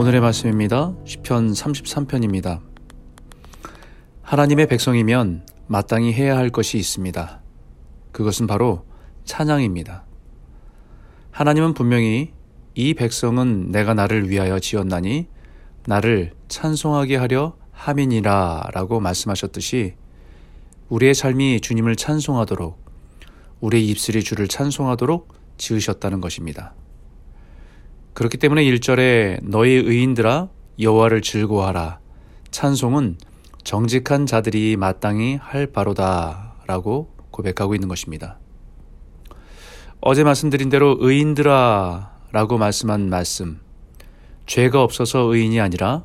오늘의 말씀입니다. 시편 33편입니다. 하나님의 백성이면 마땅히 해야 할 것이 있습니다. 그것은 바로 찬양입니다. 하나님은 분명히 이 백성은 내가 나를 위하여 지었나니 나를 찬송하게 하려 함이니라 라고 말씀하셨듯이 우리의 삶이 주님을 찬송하도록 우리의 입술이 주를 찬송하도록 지으셨다는 것입니다. 그렇기 때문에 1절에 너희 의인들아 여호와를 즐거워하라. 찬송은 정직한 자들이 마땅히 할 바로다라고 고백하고 있는 것입니다. 어제 말씀드린 대로 의인들아라고 말씀한 말씀. 죄가 없어서 의인이 아니라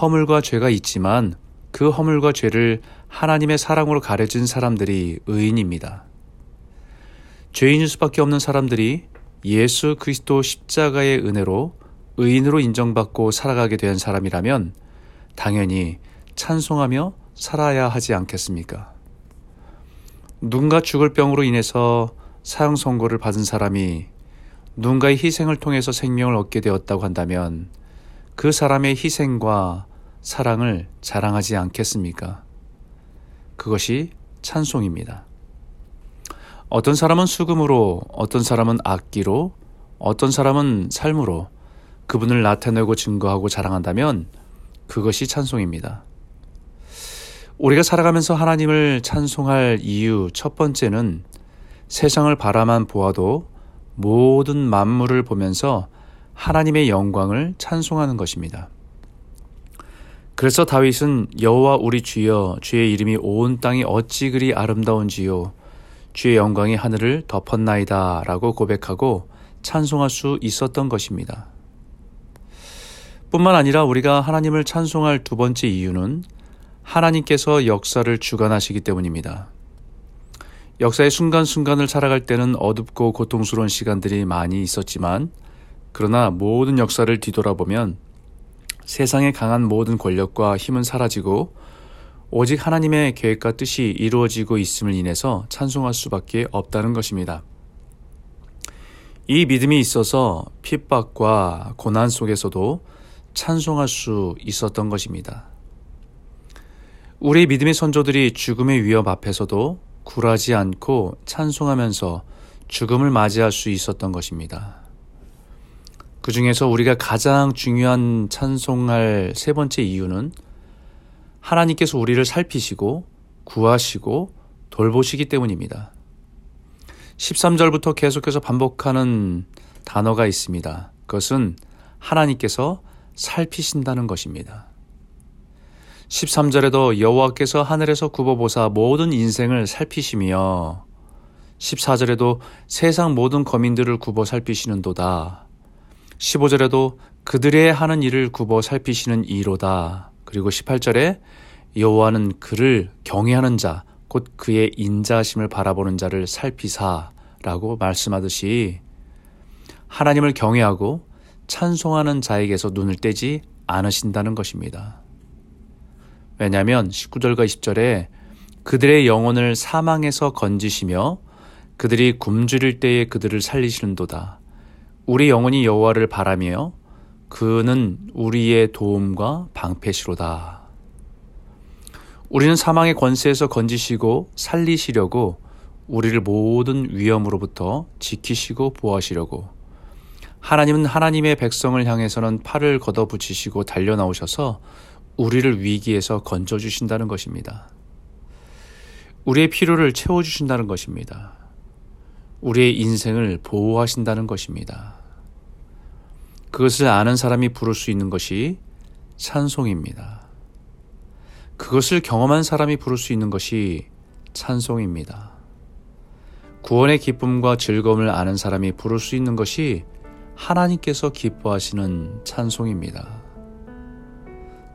허물과 죄가 있지만 그 허물과 죄를 하나님의 사랑으로 가려진 사람들이 의인입니다. 죄인일 수밖에 없는 사람들이 예수 그리스도 십자가의 은혜로 의인으로 인정받고 살아가게 된 사람이라면 당연히 찬송하며 살아야 하지 않겠습니까? 누군가 죽을 병으로 인해서 사형 선고를 받은 사람이 누군가의 희생을 통해서 생명을 얻게 되었다고 한다면 그 사람의 희생과 사랑을 자랑하지 않겠습니까? 그것이 찬송입니다. 어떤 사람은 수금으로, 어떤 사람은 악기로, 어떤 사람은 삶으로 그분을 나타내고 증거하고 자랑한다면 그것이 찬송입니다. 우리가 살아가면서 하나님을 찬송할 이유 첫 번째는 세상을 바라만 보아도 모든 만물을 보면서 하나님의 영광을 찬송하는 것입니다. 그래서 다윗은 여호와 우리 주여 주의 이름이 온 땅이 어찌 그리 아름다운지요 주의 영광이 하늘을 덮었나이다 라고 고백하고 찬송할 수 있었던 것입니다. 뿐만 아니라 우리가 하나님을 찬송할 두 번째 이유는 하나님께서 역사를 주관하시기 때문입니다. 역사의 순간순간을 살아갈 때는 어둡고 고통스러운 시간들이 많이 있었지만, 그러나 모든 역사를 뒤돌아보면 세상에 강한 모든 권력과 힘은 사라지고 오직 하나님의 계획과 뜻이 이루어지고 있음을 인해서 찬송할 수밖에 없다는 것입니다. 이 믿음이 있어서 핍박과 고난 속에서도 찬송할 수 있었던 것입니다. 우리 믿음의 선조들이 죽음의 위협 앞에서도 굴하지 않고 찬송하면서 죽음을 맞이할 수 있었던 것입니다. 그 중에서 우리가 가장 중요한 찬송할 세 번째 이유는 하나님께서 우리를 살피시고 구하시고 돌보시기 때문입니다. 13절부터 계속해서 반복하는 단어가 있습니다. 그것은 하나님께서 살피신다는 것입니다. 13절에도 여호와께서 하늘에서 굽어보사 모든 인생을 살피시며 14절에도 세상 모든 거민들을 굽어 살피시는도다. 15절에도 그들의 하는 일을 굽어 살피시는 이로다. 그리고 18절에 여호와는 그를 경외하는 자, 곧 그의 인자심을 바라보는 자를 살피사라고 말씀하듯이 하나님을 경외하고 찬송하는 자에게서 눈을 떼지 않으신다는 것입니다. 왜냐하면 19절과 20절에 그들의 영혼을 사망에서 건지시며 그들이 굶주릴 때에 그들을 살리시는도다. 우리 영혼이 여호와를 바라며 그는 우리의 도움과 방패시로다. 우리는 사망의 권세에서 건지시고 살리시려고 우리를 모든 위험으로부터 지키시고 보호하시려고 하나님은 하나님의 백성을 향해서는 팔을 걷어붙이시고 달려나오셔서 우리를 위기에서 건져주신다는 것입니다. 우리의 필요를 채워주신다는 것입니다. 우리의 인생을 보호하신다는 것입니다. 그것을 아는 사람이 부를 수 있는 것이 찬송입니다. 그것을 경험한 사람이 부를 수 있는 것이 찬송입니다. 구원의 기쁨과 즐거움을 아는 사람이 부를 수 있는 것이 하나님께서 기뻐하시는 찬송입니다.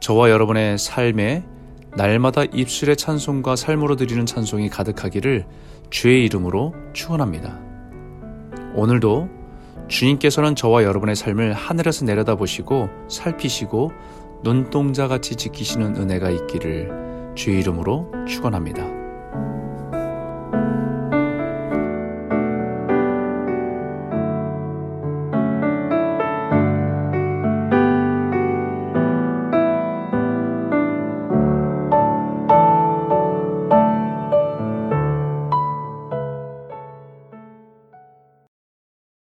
저와 여러분의 삶에 날마다 입술의 찬송과 삶으로 드리는 찬송이 가득하기를 주의 이름으로 축원합니다. 오늘도 주님께서는 저와 여러분의 삶을 하늘에서 내려다보시고 살피시고 눈동자같이 지키시는 은혜가 있기를 주의 이름으로 축원합니다.